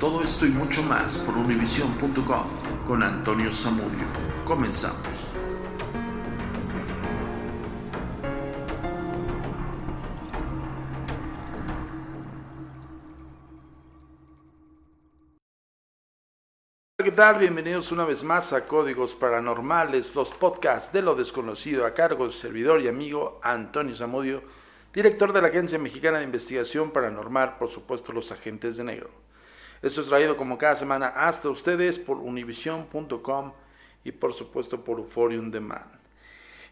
Todo esto y mucho más por univision.com con Antonio Zamudio. Comenzamos. ¿Qué tal? Bienvenidos una vez más a Códigos Paranormales, los podcasts de lo desconocido a cargo del servidor y amigo Antonio Zamudio, director de la Agencia Mexicana de Investigación Paranormal, por supuesto los agentes de negro. Esto es traído como cada semana hasta ustedes por univision.com y por supuesto por Euphorium Demand.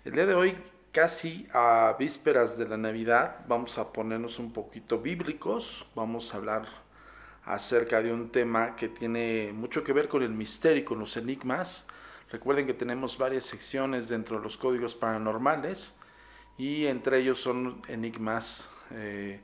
El día de hoy, casi a vísperas de la Navidad, vamos a ponernos un poquito bíblicos, vamos a hablar acerca de un tema que tiene mucho que ver con el misterio y con los enigmas. Recuerden que tenemos varias secciones dentro de los códigos paranormales y entre ellos son enigmas eh,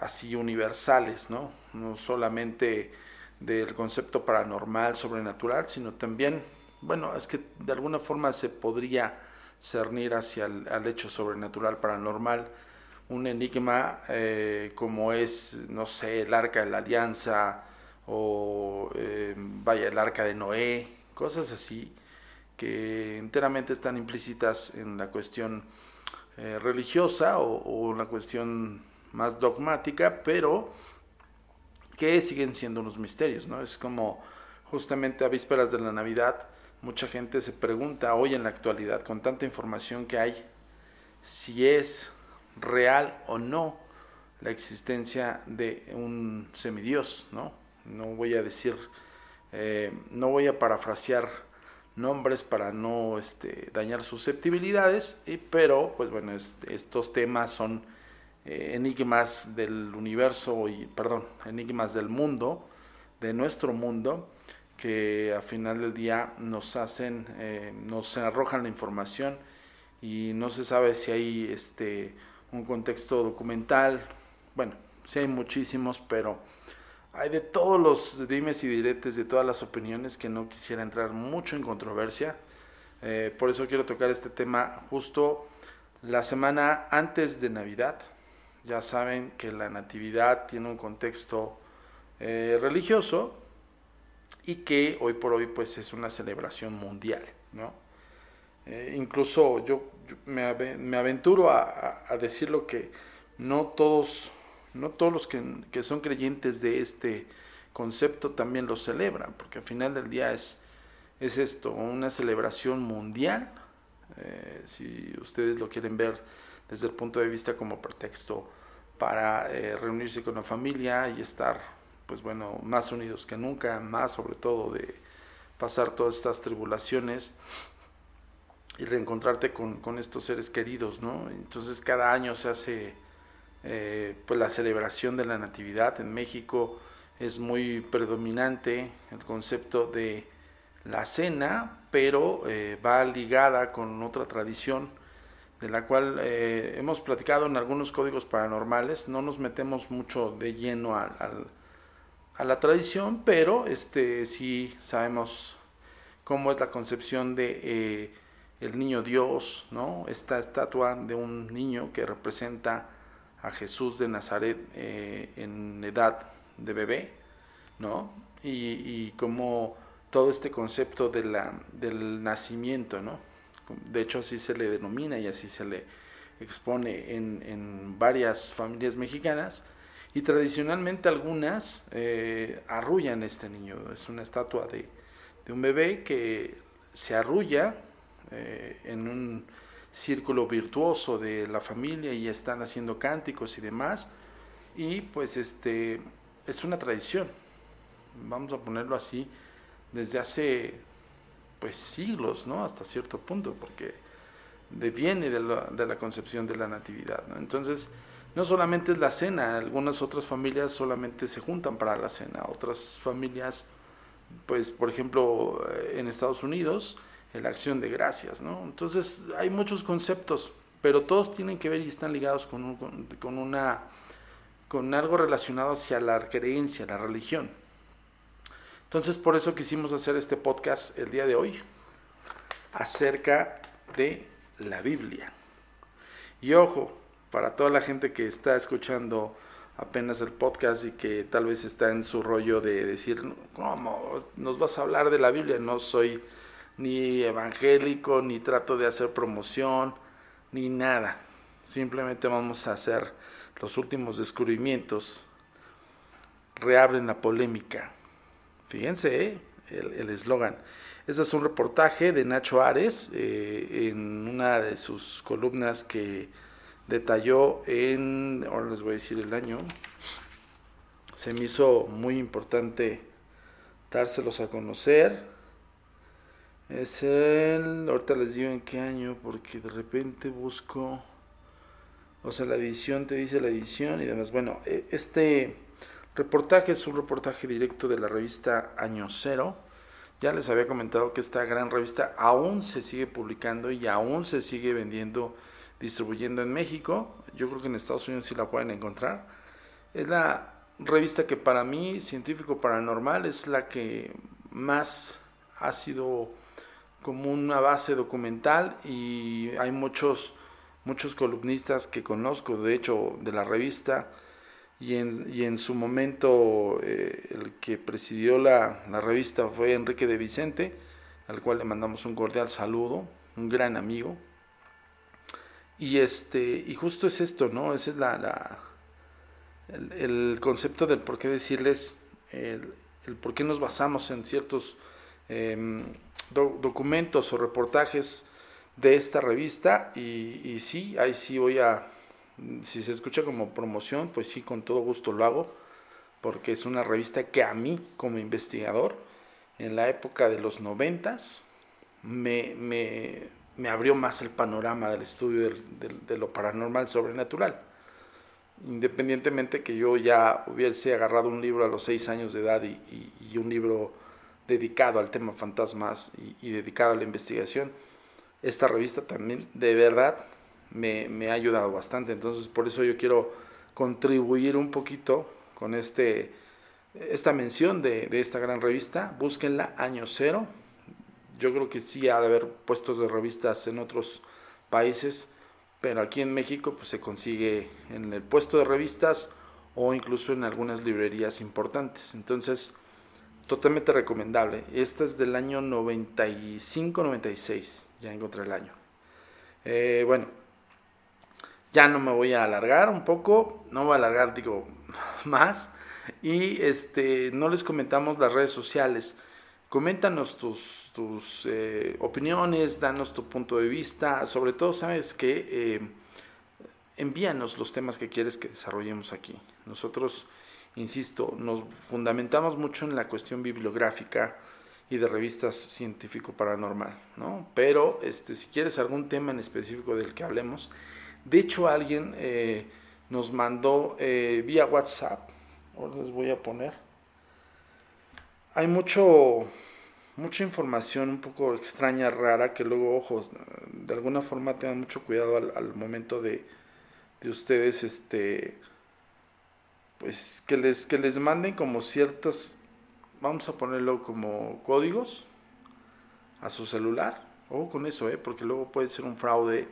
así universales, ¿no? No solamente del concepto paranormal, sobrenatural, sino también, bueno, es que de alguna forma se podría cernir hacia el hecho sobrenatural, paranormal, un enigma eh, como es, no sé, el arca de la alianza o eh, vaya, el arca de Noé, cosas así que enteramente están implícitas en la cuestión eh, religiosa o, o en la cuestión más dogmática, pero que siguen siendo unos misterios, ¿no? Es como justamente a vísperas de la Navidad, mucha gente se pregunta hoy en la actualidad, con tanta información que hay, si es real o no la existencia de un semidios, ¿no? No voy a decir, eh, no voy a parafrasear nombres para no este, dañar susceptibilidades, pero pues bueno, estos temas son eh, enigmas del universo y, perdón, enigmas del mundo, de nuestro mundo, que al final del día nos hacen, eh, nos arrojan la información y no se sabe si hay este un contexto documental, bueno, sí hay muchísimos, pero hay de todos los dimes y diretes, de todas las opiniones que no quisiera entrar mucho en controversia. Eh, por eso quiero tocar este tema justo la semana antes de Navidad, ya saben que la natividad tiene un contexto eh, religioso y que hoy por hoy pues es una celebración mundial, ¿no? Eh, incluso yo, me, aventuro a, decir lo que no todos, no todos los que, son creyentes de este concepto también lo celebran, porque al final del día es, es esto, una celebración mundial, eh, si ustedes lo quieren ver desde el punto de vista como pretexto para eh, reunirse con la familia y estar, pues bueno, más unidos que nunca, más sobre todo de pasar todas estas tribulaciones y reencontrarte con, estos seres queridos, ¿no? Entonces cada año se hace eh, pues la celebración de la Natividad en México es muy predominante el concepto de la cena, pero eh, va ligada con otra tradición de la cual eh, hemos platicado en algunos códigos paranormales. No nos metemos mucho de lleno a, la tradición, pero este sí sabemos cómo es la concepción de eh, el niño Dios, ¿no? Esta estatua de un niño que representa a Jesús de Nazaret eh, en edad de bebé, ¿no? Y, y como todo este concepto de la, del nacimiento, ¿no? De hecho, así se le denomina y así se le expone en, varias familias mexicanas. Y tradicionalmente algunas eh, arrullan este niño. Es una estatua de, un bebé que se arrulla eh, en un círculo virtuoso de la familia y están haciendo cánticos y demás. Y pues este es una tradición, vamos a ponerlo así, desde hace pues siglos, ¿no? Hasta cierto punto, porque deviene de la, de la concepción de la natividad, ¿no? Entonces, no solamente es la cena, algunas otras familias solamente se juntan para la cena, otras familias pues por ejemplo eh, en Estados Unidos, la acción de gracias, ¿no? Entonces hay muchos conceptos, pero todos tienen que ver y están ligados con, con, una con algo relacionado hacia la creencia, la religión. Entonces por eso quisimos hacer este podcast el día de hoy acerca de la Biblia. Y ojo, para toda la gente que está escuchando apenas el podcast y que tal vez está en su rollo de decir, ¿cómo nos vas a hablar de la Biblia? No soy ni evangélico, ni trato de hacer promoción, ni nada. Simplemente vamos a hacer los últimos descubrimientos. Reabren la polémica. Fíjense ¿eh? el eslogan. este es un reportaje de Nacho Ares eh, en una de sus columnas que detalló en, ahora les voy a decir el año, se me hizo muy importante dárselos a conocer. Es el, ahorita les digo en qué año, porque de repente busco, o sea, la edición te dice la edición y demás. Bueno, e, este reportaje es un reportaje directo de la revista Año Cero. Ya les había comentado que esta gran revista aún se sigue publicando y aún se sigue vendiendo distribuyendo en México. Yo creo que en Estados Unidos sí la pueden encontrar. Es la revista que para mí, científico paranormal, es la que más ha sido como una base documental y hay muchos, muchos columnistas que conozco, de hecho, de la revista. Y en, su momento eh, el que presidió la, revista fue Enrique de Vicente, al cual le mandamos un cordial saludo, un gran amigo, y, este, y justo es esto, ¿no? Ese es la, el, concepto del por qué decirles, el, por qué nos basamos en ciertos em, documentos o reportajes de esta revista. Y sí, ahí sí voy a, si se escucha como promoción, pues sí, con todo gusto lo hago, porque es una revista que a mí, como investigador, en la época de los noventas, me, me me abrió más el panorama del estudio de lo paranormal sobrenatural. Independientemente que yo ya hubiese agarrado un libro a los seis años de edad y, un libro dedicado al tema fantasmas y, dedicado a la investigación, esta revista también de verdad me, ha ayudado bastante. Entonces por eso yo quiero contribuir un poquito con este, esta mención de, esta gran revista. Búsquenla, año cero, yo creo que sí ha de haber puestos de revistas en otros países, pero aquí en México pues se consigue en el puesto de revistas o incluso en algunas librerías importantes. Entonces, totalmente recomendable. Esta es del año 95-96, ya encontré el año. Eh, bueno, ya no me voy a alargar un poco, no voy a alargar, digo, más. Y este, no les comentamos las redes sociales. Coméntanos tus tus eh, opiniones, danos tu punto de vista, sobre todo sabes que eh, envíanos los temas que quieres que desarrollemos aquí. Nosotros, insisto, nos fundamentamos mucho en la cuestión bibliográfica y de revistas científico paranormal, ¿no? Pero este, si quieres algún tema en específico del que hablemos, de hecho alguien eh, nos mandó vía WhatsApp, ahora les voy a poner, hay mucho mucha información un poco extraña, rara, que luego, ojos, de alguna forma tengan mucho cuidado al, momento de, de, ustedes, este, pues que les, que les manden como ciertas, vamos a ponerlo como códigos a su celular. Ojo con eso, ¿eh? porque luego puede ser un fraude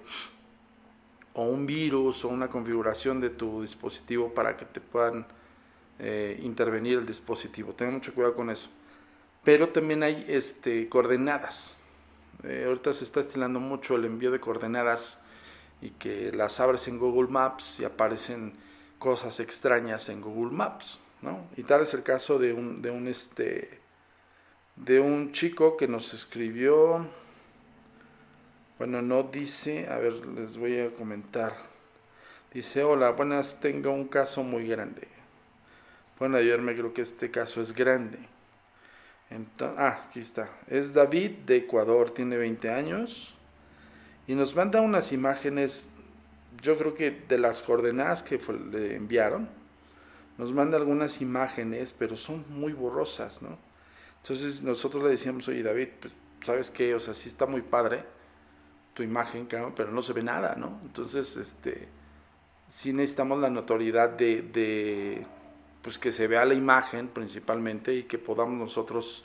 o un virus o una configuración de tu dispositivo para que te puedan eh, intervenir el dispositivo. Tengan mucho cuidado con eso pero también hay este, coordenadas. Eh, ahorita se está estilando mucho el envío de coordenadas y que las abres en Google Maps y aparecen cosas extrañas en Google Maps, ¿no? Y tal es el caso de un, de un, este, de un chico que nos escribió, bueno, no dice, a ver, les voy a comentar. Dice, hola, buenas, tengo un caso muy grande. Bueno, ayer me creo que este caso es grande ah, aquí está. Es David de Ecuador, tiene 20 años. Y nos manda unas imágenes, yo creo que de las coordenadas que le enviaron. Nos manda algunas imágenes, pero son muy borrosas, ¿no? Entonces nosotros le decíamos, oye David, pues sabes qué, o sea, sí está muy padre tu imagen, pero no se ve nada, ¿no? Entonces, este, sí necesitamos la notoriedad de, de, pues que se vea la imagen principalmente y que podamos nosotros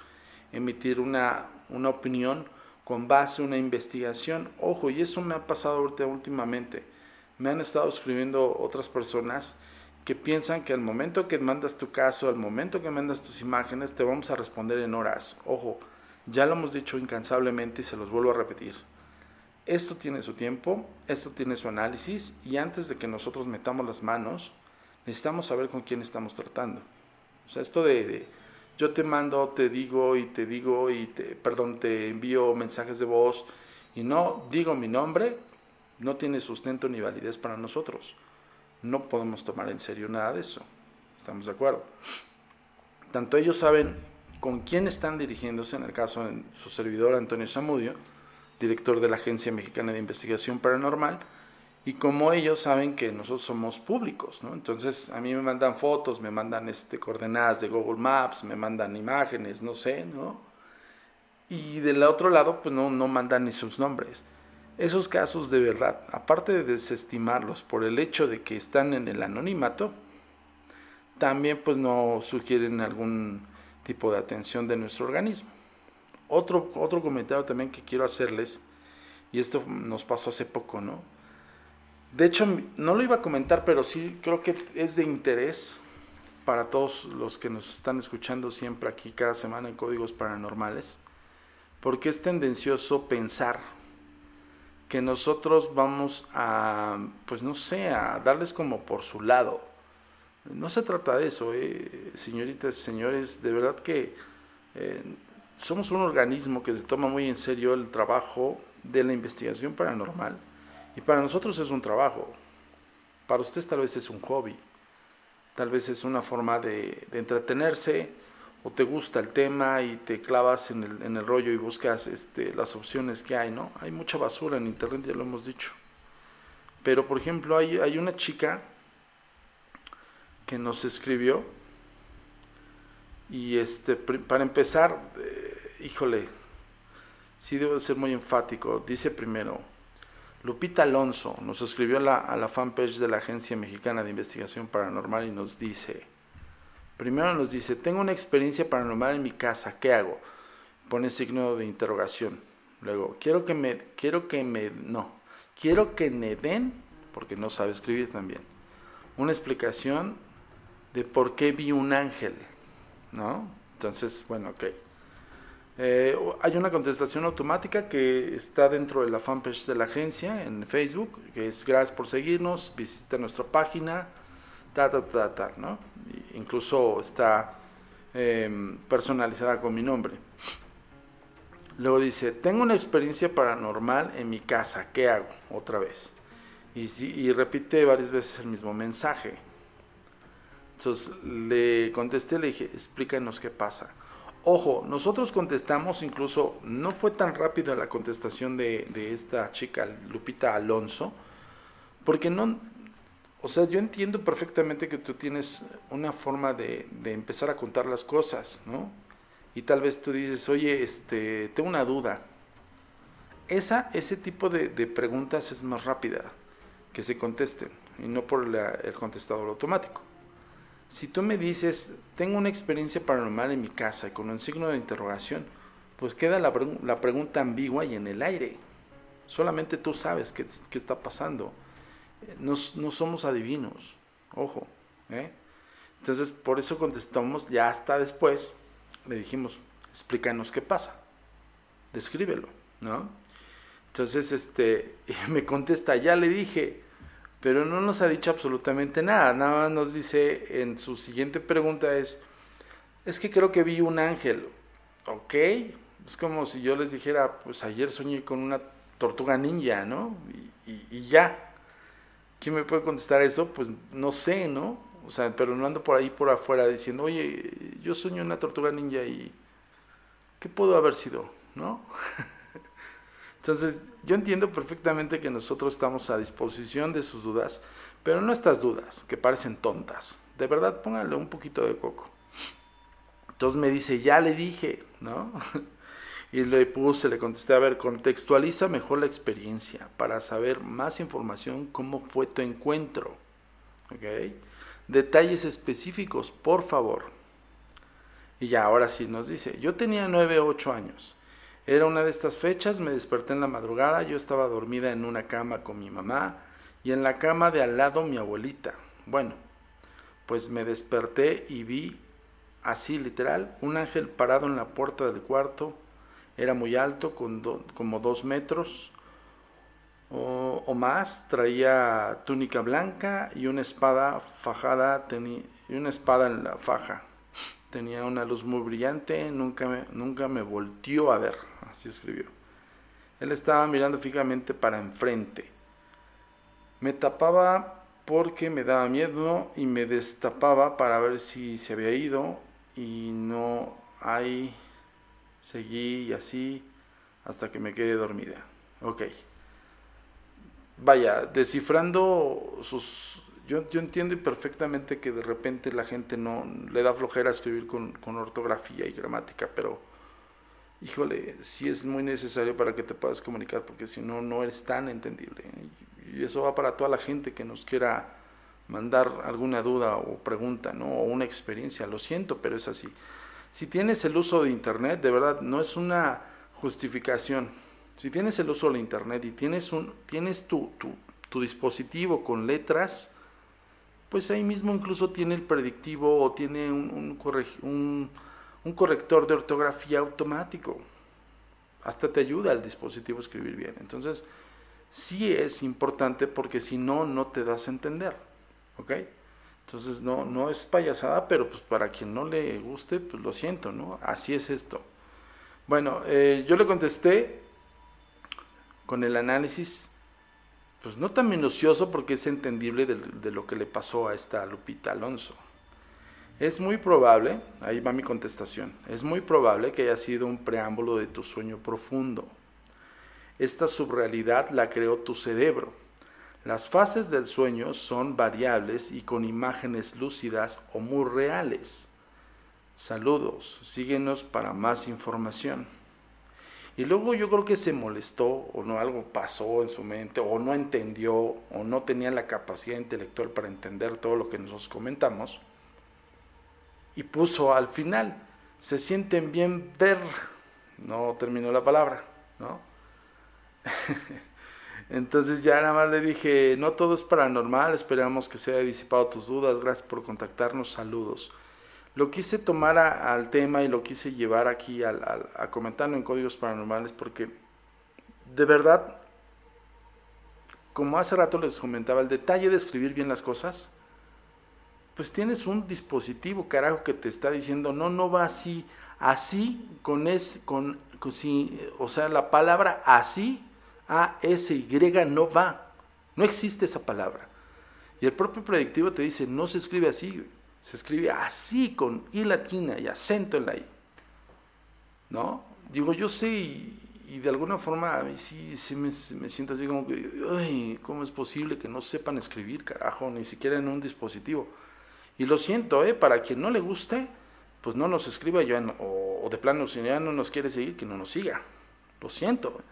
emitir una, una opinión con base en una investigación. Ojo, y eso me ha pasado ahorita últimamente. Me han estado escribiendo otras personas que piensan que al momento que mandas tu caso, al momento que mandas tus imágenes, te vamos a responder en horas. Ojo, ya lo hemos dicho incansablemente y se los vuelvo a repetir. Esto tiene su tiempo, esto tiene su análisis y antes de que nosotros metamos las manos, necesitamos saber con quién estamos tratando. O sea, esto de, yo te mando, te digo y te digo y te, perdón, te envío mensajes de voz y no digo mi nombre, no tiene sustento ni validez para nosotros. No podemos tomar en serio nada de eso. ¿Estamos de acuerdo? Tanto ellos saben con quién están dirigiéndose, en el caso de su servidor Antonio Zamudio, director de la Agencia Mexicana de Investigación Paranormal, y como ellos saben que nosotros somos públicos, ¿no? Entonces a mí me mandan fotos, me mandan este, coordenadas de Google Maps, me mandan imágenes, no sé, ¿no? Y del otro lado, pues no, no mandan ni sus nombres. Esos casos de verdad, aparte de desestimarlos por el hecho de que están en el anonimato, también pues no sugieren algún tipo de atención de nuestro organismo. Otro, otro comentario también que quiero hacerles, y esto nos pasó hace poco, ¿no? De hecho, no lo iba a comentar, pero sí creo que es de interés para todos los que nos están escuchando siempre aquí cada semana en Códigos Paranormales, porque es tendencioso pensar que nosotros vamos a, pues no sé, a darles como por su lado. No se trata de eso, eh, señoritas señores, de verdad que eh, somos un organismo que se toma muy en serio el trabajo de la investigación paranormal y para nosotros es un trabajo. Para ustedes tal vez es un hobby, tal vez es una forma de, entretenerse o te gusta el tema y te clavas en el, en el rollo y buscas este, las opciones que hay, ¿no? Hay mucha basura en internet, ya lo hemos dicho. Pero por ejemplo hay, hay una chica que nos escribió y este, para empezar, eh, híjole, sí debo de ser muy enfático. Dice primero, Lupita Alonso nos escribió a la, a la fanpage de la Agencia Mexicana de Investigación Paranormal y nos dice, primero nos dice, tengo una experiencia paranormal en mi casa, ¿qué hago? Pone signo de interrogación. Luego, quiero que me, quiero que me, no, quiero que me den, porque no sabe escribir también, una explicación de por qué vi un ángel. ¿no? Entonces, bueno, ok. Eh, hay una contestación automática que está dentro de la fanpage de la agencia en Facebook, que es gracias por seguirnos, visita nuestra página, ta, ta, ta, ta, ¿no? Incluso está em, personalizada con mi nombre. Luego dice, tengo una experiencia paranormal en mi casa, ¿qué hago? Otra vez. Y, y repite varias veces el mismo mensaje. Entonces le contesté, le dije, explícanos qué pasa. Ojo, nosotros contestamos, incluso no fue tan rápida la contestación de, esta chica, Lupita Alonso, porque no, o sea, yo entiendo perfectamente que tú tienes una forma de, empezar a contar las cosas, ¿no? Y tal vez tú dices, oye, este, tengo una duda. Esa, ese tipo de, preguntas es más rápida que se contesten y no por el contestador automático. Si tú me dices, tengo una experiencia paranormal en mi casa con un signo de interrogación, pues queda la, pregunta ambigua y en el aire. Solamente tú sabes qué, está pasando. No, somos adivinos, ojo. ¿eh? Entonces, por eso contestamos ya hasta después. Le dijimos, explícanos qué pasa. Descríbelo, ¿no? Entonces, este, me contesta, ya le dije, pero no nos ha dicho absolutamente nada. Nada más nos dice en su siguiente pregunta es, es que creo que vi un ángel. Ok, es como si yo les dijera, pues ayer soñé con una tortuga ninja, ¿no? Y, ya. ¿Quién me puede contestar eso? Pues no sé, ¿no? O sea, pero no ando por ahí por afuera diciendo, oye, yo soñé una tortuga ninja y ¿qué pudo haber sido? ¿No? Entonces, yo entiendo perfectamente que nosotros estamos a disposición de sus dudas, pero no estas dudas, que parecen tontas. De verdad, pónganle un poquito de coco. Entonces me dice, ya le dije, ¿no? Y le puse, le contesté, a ver, contextualiza mejor la experiencia para saber más información cómo fue tu encuentro. ¿Ok? Detalles específicos, por favor. Y ya, ahora sí nos dice, yo tenía 9, 8 años. Era una de estas fechas, me desperté en la madrugada, yo estaba dormida en una cama con mi mamá y en la cama de al lado mi abuelita. Bueno, pues me desperté y vi así literal un ángel parado en la puerta del cuarto era muy alto, con como dos metros o, más, traía túnica blanca y una espada fajada, y una espada en la faja. Tenía una luz muy brillante, nunca me, nunca me volteó a ver, así escribió. Él estaba mirando fijamente para enfrente. Me tapaba porque me daba miedo y me destapaba para ver si se había ido y no hay seguí y así hasta que me quedé dormida. Ok. Vaya, descifrando sus... Yo, entiendo perfectamente que de repente la gente no le da flojera escribir con ortografía y gramática, pero híjole, sí es muy necesario para que te puedas comunicar, porque si no, no eres tan entendible. Y eso va para toda la gente que nos quiera mandar alguna duda o pregunta, ¿no? O una experiencia. Lo siento, pero es así. Si tienes el uso de Internet, de verdad, no es una justificación. Si tienes el uso de Internet y tienes, un, tienes tu, tu, dispositivo con letras, pues ahí mismo incluso tiene el predictivo o tiene un, un, un, corrector de ortografía automático. Hasta te ayuda el dispositivo a escribir bien. Entonces, sí es importante porque si no, no te das a entender. ¿Ok? Entonces no, no es payasada, pero pues para quien no le guste, pues lo siento, ¿no? Así es esto. Bueno, eh, yo le contesté con el análisis, pues no tan minucioso porque es entendible de lo que le pasó a esta Lupita Alonso. Es muy probable, ahí va mi contestación, es muy probable que haya sido un preámbulo de tu sueño profundo. Esta subrealidad la creó tu cerebro las fases del sueño son variables y con imágenes lúcidas o muy reales. Saludos, síguenos para más información. Y luego yo creo que se molestó o no algo pasó en su mente o no entendió o no tenía la capacidad intelectual para entender todo lo que nosotros comentamos. Y puso al final, se sienten bien ver, no terminó la palabra, ¿no? Entonces ya nada más le dije, no todo es paranormal, esperamos que se haya disipado tus dudas, gracias por contactarnos, saludos. Lo quise tomar al tema y lo quise llevar aquí a comentarlo en códigos paranormales porque de verdad, como hace rato les comentaba, el detalle de escribir bien las cosas, pues tienes un dispositivo, carajo, que te está diciendo, no, no va así, así, con es, con, con o sea, la palabra así a, S, Y no va. No existe esa palabra. Y el propio predictivo te dice, no se escribe así, se escribe así con I latina y acento en la I. ¿No? Digo, yo sé y, de alguna forma a mí sí, me, siento así como que, ay, ¿cómo es posible que no sepan escribir, carajo, ni siquiera en un dispositivo? Y lo siento, ¿eh? Para quien no le guste, pues no nos escriba ya, o, de plano, si ya no nos quiere seguir, que no nos siga. Lo siento. ¿eh?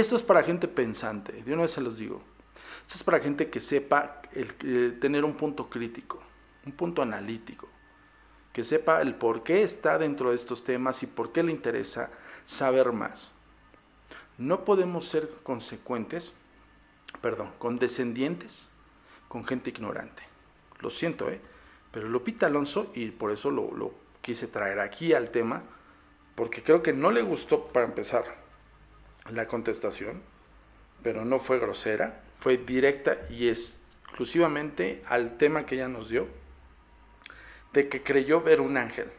Esto es para gente pensante, de una vez se los digo. Esto es para gente que sepa el, tener un punto crítico, un punto analítico, que sepa el por qué está dentro de estos temas y por qué le interesa saber más. No podemos ser consecuentes, perdón, condescendientes con gente ignorante. Lo siento, ¿eh? Pero Lupita Alonso, y por eso lo, quise traer aquí al tema, porque creo que no le gustó para empezar la contestación, pero no fue grosera, fue directa y exclusivamente al tema que ella nos dio, de que creyó ver un ángel.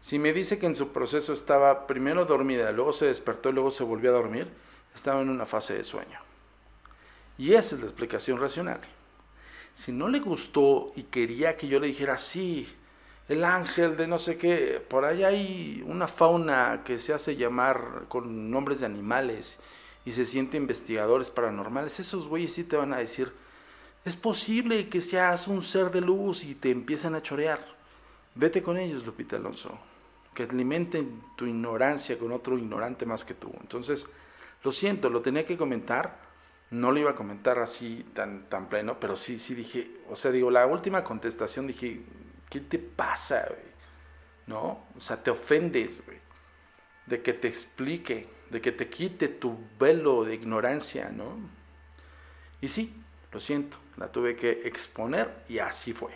Si me dice que en su proceso estaba primero dormida, luego se despertó y luego se volvió a dormir, estaba en una fase de sueño. Y esa es la explicación racional. Si no le gustó y quería que yo le dijera, sí, el ángel de no sé qué. Por ahí hay una fauna que se hace llamar con nombres de animales y se siente investigadores paranormales. Esos güeyes sí te van a decir, es posible que seas un ser de luz y te empiezan a chorear. vete con ellos, Lupita Alonso, que alimenten tu ignorancia con otro ignorante más que tú. Entonces, lo siento, lo tenía que comentar, no lo iba a comentar así tan, tan pleno, pero sí, sí dije, o sea, digo, la última contestación dije, ¿qué te pasa, güey? ¿No? O sea, te ofendes, güey, de que te explique, de que te quite tu velo de ignorancia, ¿no? Y sí, lo siento, la tuve que exponer y así fue.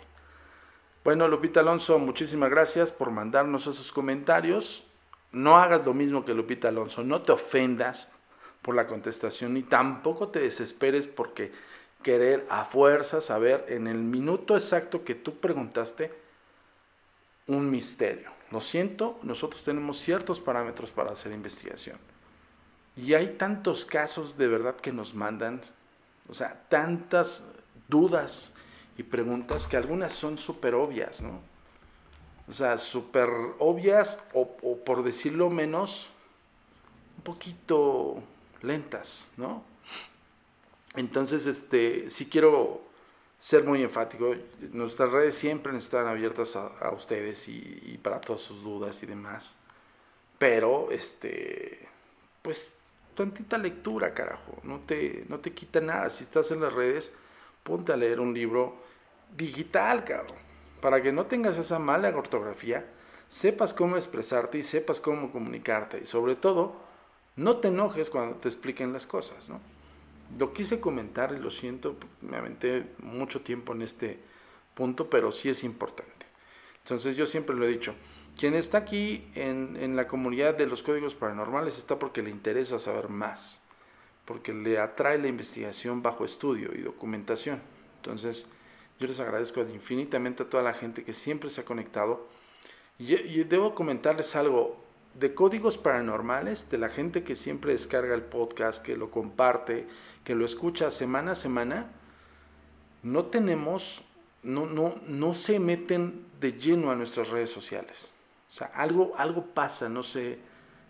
Bueno, Lupita Alonso, muchísimas gracias por mandarnos esos comentarios. No hagas lo mismo que Lupita Alonso, no te ofendas por la contestación ni tampoco te desesperes porque querer a fuerza saber en el minuto exacto que tú preguntaste un misterio. Lo siento, nosotros tenemos ciertos parámetros para hacer investigación. Y hay tantos casos de verdad que nos mandan, o sea, tantas dudas y preguntas que algunas son súper obvias, ¿no? O sea, súper obvias o, por decirlo menos, un poquito lentas, ¿no? Entonces, este, sí quiero ser muy enfático. Nuestras redes siempre están abiertas a, ustedes y, para todas sus dudas y demás. Pero, este, pues, tantita lectura, carajo. No te, no te quita nada. Si estás en las redes, ponte a leer un libro digital, cabrón. Para que no tengas esa mala ortografía, sepas cómo expresarte y sepas cómo comunicarte. Y sobre todo, no te enojes cuando te expliquen las cosas, ¿no? Lo quise comentar y lo siento, me aventé mucho tiempo en este punto, pero sí es importante. Entonces yo siempre lo he dicho, quien está aquí en, en la comunidad de los códigos paranormales está porque le interesa saber más, porque le atrae la investigación bajo estudio y documentación. Entonces yo les agradezco infinitamente a toda la gente que siempre se ha conectado. Y, y debo comentarles algo, de códigos paranormales, de la gente que siempre descarga el podcast, que lo comparte, que lo escucha semana a semana, no tenemos, no, no, no se meten de lleno a nuestras redes sociales. O sea, algo, algo pasa, no sé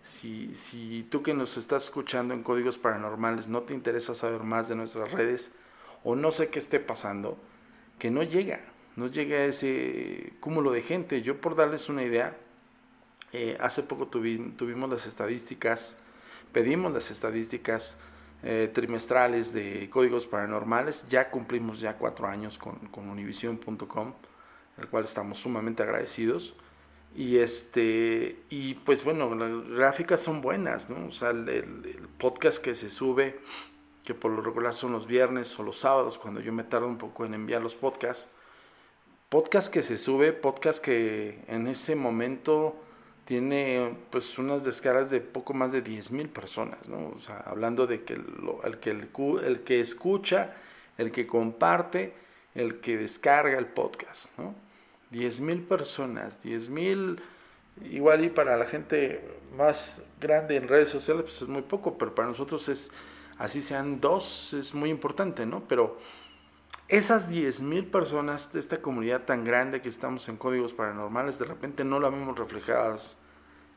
si, si tú que nos estás escuchando en códigos paranormales no te interesa saber más de nuestras redes o no sé qué esté pasando, que no llega, no llega a ese cúmulo de gente. Yo por darles una idea, eh, hace poco tuvimos las estadísticas, pedimos las estadísticas eh, trimestrales de códigos paranormales, ya cumplimos ya cuatro años con, con univision.com, el cual estamos sumamente agradecidos. Y este, y pues bueno, las gráficas son buenas, ¿no? O sea, el, el, podcast que se sube, que por lo regular son los viernes o los sábados, cuando yo me tardo un poco en enviar los podcasts, podcast que se sube, podcast que en ese momento tiene pues unas descargas de poco más de 10 mil personas, ¿no? O sea, hablando de que, el, que el, el, que escucha, el que comparte, el que descarga el podcast, ¿no? 10 mil personas, 10 mil, igual y para la gente más grande en redes sociales pues es muy poco, pero para nosotros es, así sean dos, es muy importante, ¿no? Pero esas 10 mil personas de esta comunidad tan grande que estamos en códigos paranormales, de repente no la vemos reflejadas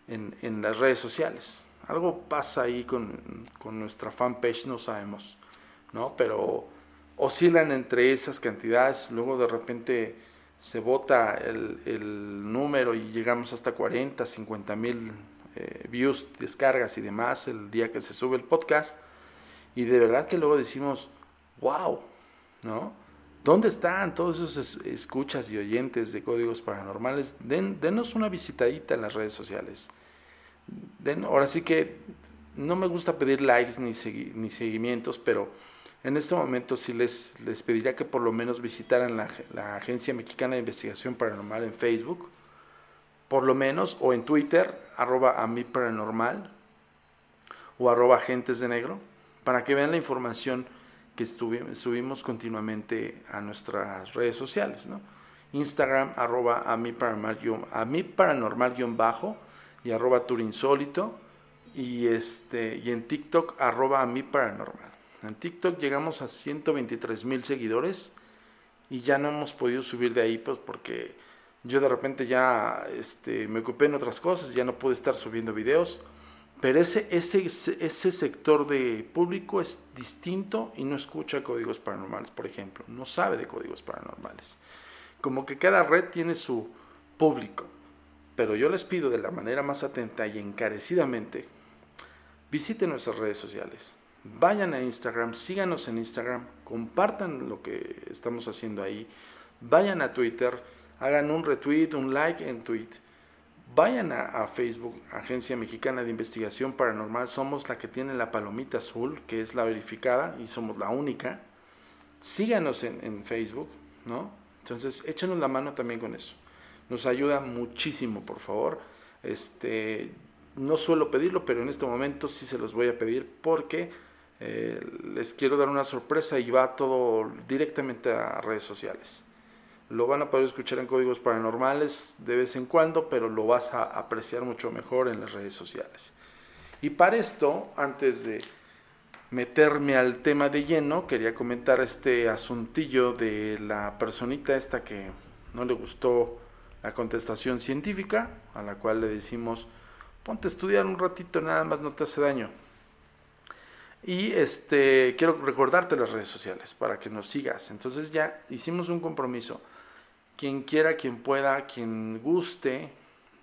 en, en las redes sociales. Algo pasa ahí con, con, nuestra fanpage, no sabemos, ¿no? Pero oscilan entre esas cantidades, luego de repente se vota el, el número y llegamos hasta 40, 50 mil eh, views, descargas y demás el día que se sube el podcast. Y de verdad que luego decimos, wow, ¿no? ¿Dónde están todos esos escuchas y oyentes de códigos paranormales? Den, denos una visitadita en las redes sociales. Den, ahora sí que no me gusta pedir likes ni, ni seguimientos, pero en este momento sí les, les pediría que por lo menos visitaran la, la, Agencia Mexicana de Investigación Paranormal en Facebook, por lo menos, o en Twitter, arroba a mi paranormal, o arroba agentes de negro, para que vean la información que subimos continuamente a nuestras redes sociales, ¿no? Instagram, arroba a mi paranormal, a mi paranormal bajo y arroba turinsólito y, este, y en TikTok, arroba a mi paranormal. En TikTok llegamos a 123 mil seguidores y ya no hemos podido subir de ahí pues porque yo de repente ya este, me ocupé en otras cosas, ya no pude estar subiendo videos pero ese, ese, ese sector de público es distinto y no escucha códigos paranormales, por ejemplo, no sabe de códigos paranormales. Como que cada red tiene su, público. Pero yo les pido de la manera más atenta y encarecidamente, visiten nuestras redes sociales. Vayan a Instagram, síganos en Instagram, compartan lo que estamos haciendo ahí. Vayan a Twitter, hagan un retweet, un like en tweet. Vayan a, Facebook, Agencia Mexicana de Investigación Paranormal. Somos la que tiene la palomita azul, que es la verificada, y somos la única. Síganos en, Facebook, ¿no? Entonces, échenos la mano también con eso. Nos ayuda muchísimo, por favor. Este, no suelo pedirlo, pero en este momento sí se los voy a pedir porque eh, les quiero dar una sorpresa y va todo directamente a redes sociales. Lo van a poder escuchar en códigos paranormales de vez en cuando, pero lo vas a apreciar mucho mejor en las redes sociales. Y para esto, antes de meterme al tema de lleno, quería comentar este asuntillo de la personita esta que no le gustó la contestación científica, a la cual le decimos, ponte a estudiar un ratito, nada más no te hace daño. Y este quiero recordarte las redes sociales para que nos sigas. Entonces ya hicimos un compromiso. Quien quiera, quien pueda, quien guste,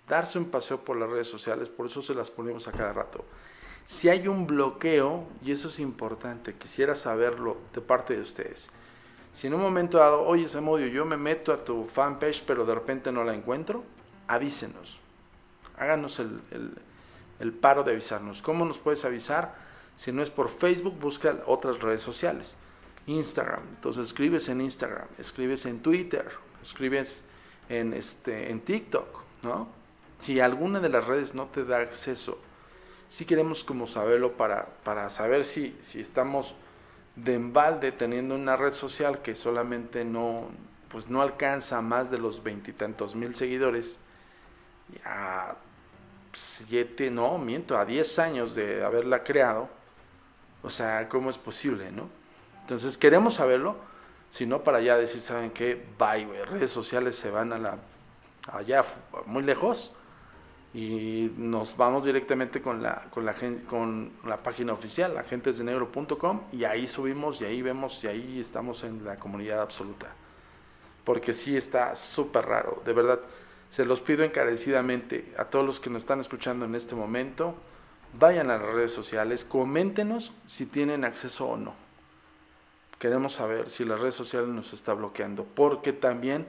darse un paseo por las redes sociales, por eso se las ponemos a cada rato. Si hay un bloqueo, y eso es importante, quisiera saberlo de parte de ustedes. Si en un momento dado, oye Samudio, yo me meto a tu fanpage, pero de repente no la encuentro, avísenos. Háganos el, el paro de avisarnos. ¿Cómo nos puedes avisar? Si no es por Facebook, busca otras redes sociales. Instagram, entonces escribes en Instagram, escribes en Twitter, escribes en, este, en TikTok, ¿no? Si alguna de las redes no te da acceso sí queremos como saberlo para, para saber si, si estamos de embalde teniendo una red social que solamente no, pues no alcanza más de los veintitantos mil seguidores, a siete, no, miento, a diez años de haberla creado, o sea, ¿cómo es posible, no? Entonces queremos saberlo, si no para ya decir, ¿saben qué? Bye, redes sociales se van a la, allá muy lejos, y nos vamos directamente con la, con la, con la página oficial, agentesdenegro.com, y ahí subimos y ahí vemos y ahí estamos en la comunidad absoluta. Porque sí está súper raro, de verdad. Se los pido encarecidamente a todos los que nos están escuchando en este momento, vayan a las redes sociales, coméntenos si tienen acceso o no. Queremos saber si las redes sociales nos está bloqueando, porque también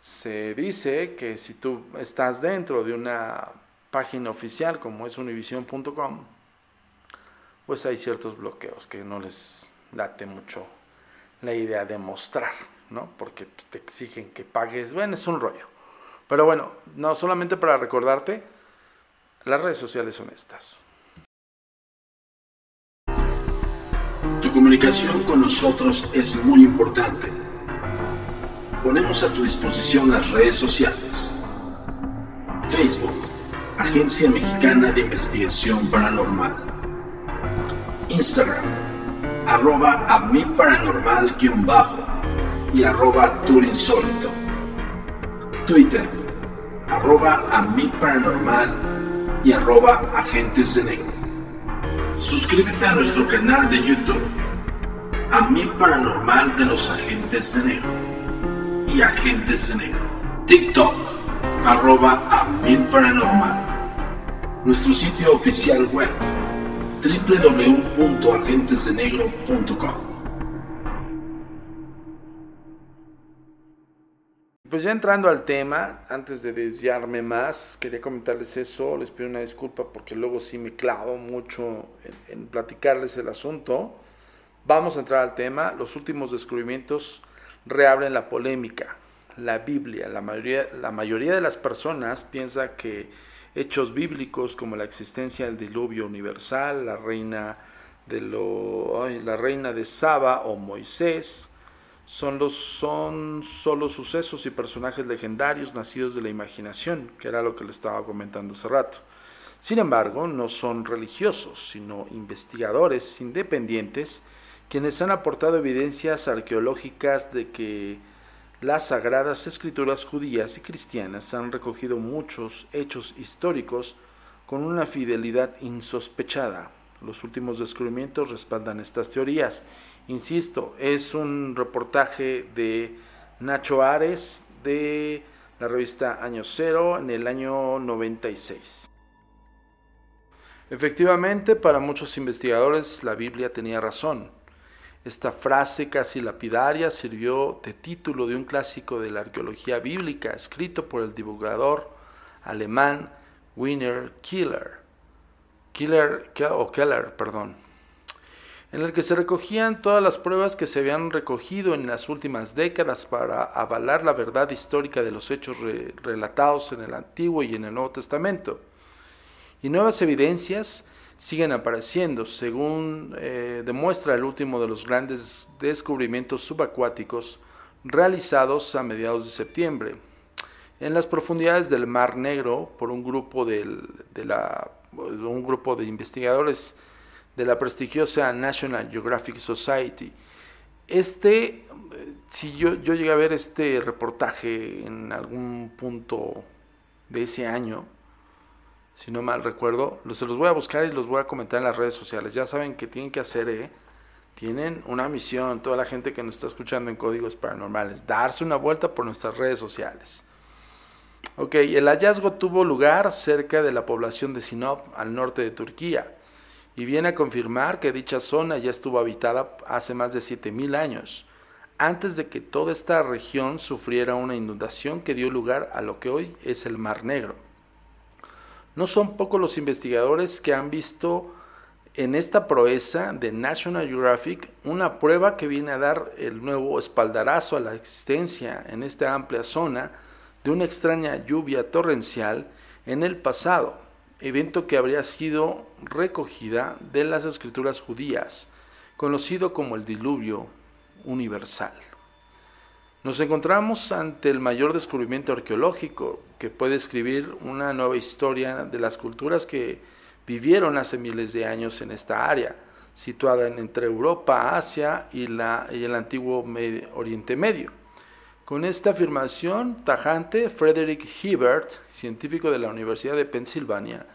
se dice que si tú estás dentro de una página oficial como es univision.com, pues hay ciertos bloqueos que no les late mucho la idea de mostrar, ¿no? Porque te exigen que pagues, bueno, es un rollo. Pero bueno, no solamente para recordarte, las redes sociales son estas. Comunicación con nosotros es muy importante ponemos a tu disposición las redes sociales. Facebook, Agencia Mexicana de Investigación Paranormal. Instagram, arroba a y arroba. Twitter, arroba y arroba agentes de negro. Suscríbete a nuestro canal de YouTube, a mi paranormal de los agentes de negro y Agentes de Negro. TikTok, arroba a Paranormal. Nuestro sitio oficial web, www.agentesdenegro.com. Pues ya entrando al tema, antes de desviarme más, quería comentarles eso, les pido una disculpa porque luego sí me clavo mucho en platicarles el asunto. Vamos a entrar al tema, los últimos descubrimientos reabren la polémica. La Biblia, la mayoría, la mayoría de las personas piensa que hechos bíblicos como la existencia del diluvio universal, la reina de lo, la reina de Saba o Moisés, son, los, son solo sucesos y personajes legendarios nacidos de la imaginación, que era lo que le estaba comentando hace rato. Sin embargo, no son religiosos, sino investigadores independientes quienes han aportado evidencias arqueológicas de que las sagradas escrituras judías y cristianas han recogido muchos hechos históricos con una fidelidad insospechada. Los últimos descubrimientos respaldan estas teorías. Insisto, es un reportaje de Nacho Ares de la revista Año Cero en el año 96. Efectivamente, para muchos investigadores la Biblia tenía razón. Esta frase casi lapidaria sirvió de título de un clásico de la arqueología bíblica escrito por el divulgador alemán Wiener Killer. Killer o Keller, perdón, en el que se recogían todas las pruebas que se habían recogido en las últimas décadas para avalar la verdad histórica de los hechos relatados en el Antiguo y en el Nuevo Testamento. Y nuevas evidencias siguen apareciendo, según eh, demuestra el último de los grandes descubrimientos subacuáticos realizados a mediados de septiembre en las profundidades del Mar Negro por un grupo de, la, un grupo de investigadores de la prestigiosa National Geographic Society. Este, si yo, yo llegué a ver este reportaje en algún punto de ese año, si no mal recuerdo. Se los voy a buscar y los voy a comentar en las redes sociales. Ya saben que tienen que hacer, ¿eh? Tienen una misión, toda la gente que nos está escuchando en Códigos Paranormales, darse una vuelta por nuestras redes sociales. Ok, el hallazgo tuvo lugar cerca de la población de Sinop, al norte de Turquía, y viene a confirmar que dicha zona ya estuvo habitada hace más de 7.000 años, antes de que toda esta región sufriera una inundación que dio lugar a lo que hoy es el Mar Negro. No son pocos los investigadores que han visto en esta proeza de National Geographic una prueba que viene a dar el nuevo espaldarazo a la existencia en esta amplia zona de una extraña lluvia torrencial en el pasado, evento que habría sido recogida de las escrituras judías, conocido como el diluvio universal. Nos encontramos ante el mayor descubrimiento arqueológico que puede escribir una nueva historia de las culturas que vivieron hace miles de años en esta área, situada entre Europa, Asia y, el antiguo Oriente Medio. Con esta afirmación tajante, Frederick Hebert, científico de la Universidad de Pensilvania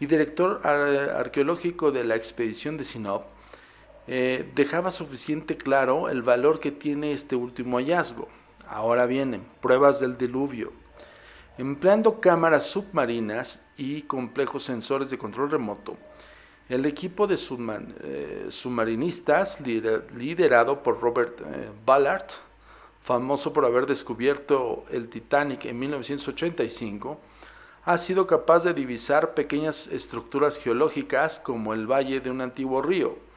y director arqueológico de la expedición de Sinop, eh, dejaba suficiente claro el valor que tiene este último hallazgo. Ahora vienen pruebas del diluvio. Empleando cámaras submarinas y complejos sensores de control remoto, el equipo de eh, submarinistas liderado por Robert eh, Ballard, famoso por haber descubierto el Titanic en 1985, ha sido capaz de divisar pequeñas estructuras geológicas como el valle de un antiguo río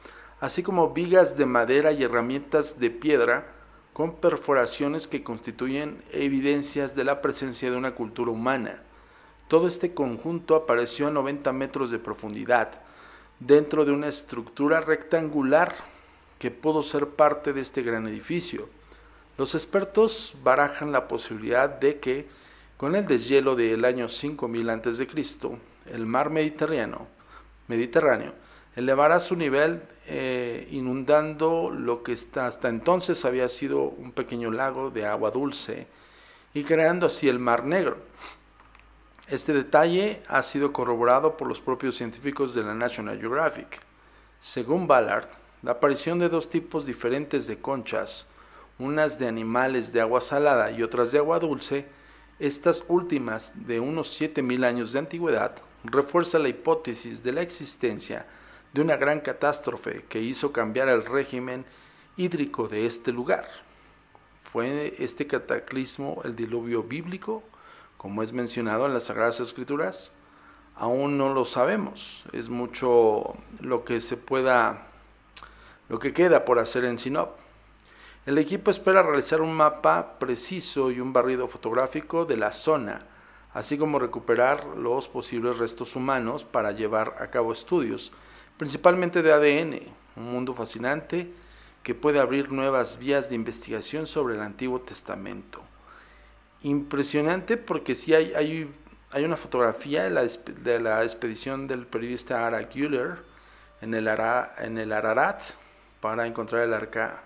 así como vigas de madera y herramientas de piedra con perforaciones que constituyen evidencias de la presencia de una cultura humana. Todo este conjunto apareció a 90 metros de profundidad, dentro de una estructura rectangular que pudo ser parte de este gran edificio. Los expertos barajan la posibilidad de que, con el deshielo del año 5000 a.C., el mar Mediterráneo, Mediterráneo elevará su nivel eh, inundando lo que hasta entonces había sido un pequeño lago de agua dulce y creando así el Mar Negro. Este detalle ha sido corroborado por los propios científicos de la National Geographic. Según Ballard, la aparición de dos tipos diferentes de conchas, unas de animales de agua salada y otras de agua dulce, estas últimas de unos 7.000 años de antigüedad, refuerza la hipótesis de la existencia de una gran catástrofe que hizo cambiar el régimen hídrico de este lugar. ¿Fue este cataclismo el diluvio bíblico, como es mencionado en las Sagradas Escrituras? Aún no lo sabemos. Es mucho lo que se pueda, lo que queda por hacer en Sinop. El equipo espera realizar un mapa preciso y un barrido fotográfico de la zona, así como recuperar los posibles restos humanos para llevar a cabo estudios principalmente de ADN, un mundo fascinante que puede abrir nuevas vías de investigación sobre el Antiguo Testamento. Impresionante porque sí hay, hay, hay una fotografía de la, de la, expedición del periodista Ara Güler en el, en el Ararat para encontrar el arca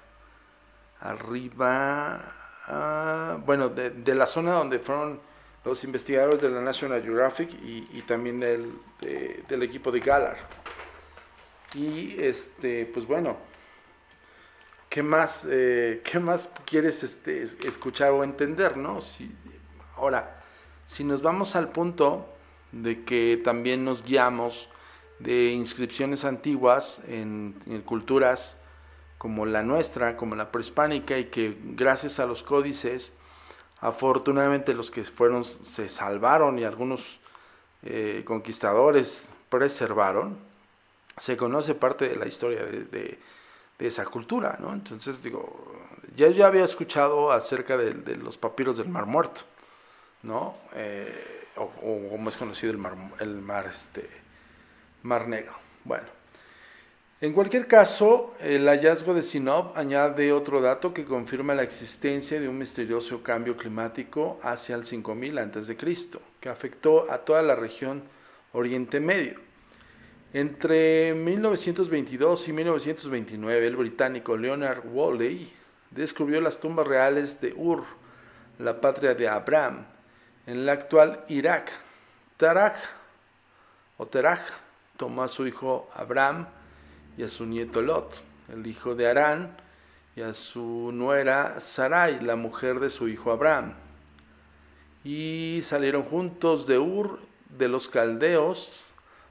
arriba, ah, bueno, de, la zona donde fueron los investigadores de la National Geographic y, también del, del equipo de Galar. Y este, pues bueno, ¿qué más, eh, ¿qué más quieres este, escuchar o entender, no? Si, Ahora, si nos vamos al punto de que también nos guiamos de inscripciones antiguas en, culturas como la nuestra, como la prehispánica, y que gracias a los códices, afortunadamente los que fueron se salvaron y algunos eh, conquistadores preservaron, se conoce parte de la historia de, esa cultura, ¿no? Entonces digo, ya yo había escuchado acerca de, los papiros del Mar Muerto, ¿no? Eh, o, como es conocido el mar, el mar, este, mar Negro. Bueno, en cualquier caso, el hallazgo de Sinop añade otro dato que confirma la existencia de un misterioso cambio climático hacia el 5000 a.C., que afectó a toda la región Oriente Medio. Entre 1922 y 1929, el británico Leonard Woolley descubrió las tumbas reales de Ur, la patria de Abraham, en el actual Irak. Taraj o tomó a su hijo Abraham y a su nieto Lot, el hijo de Arán, y a su nuera Sarai, la mujer de su hijo Abraham. Y salieron juntos de Ur de los caldeos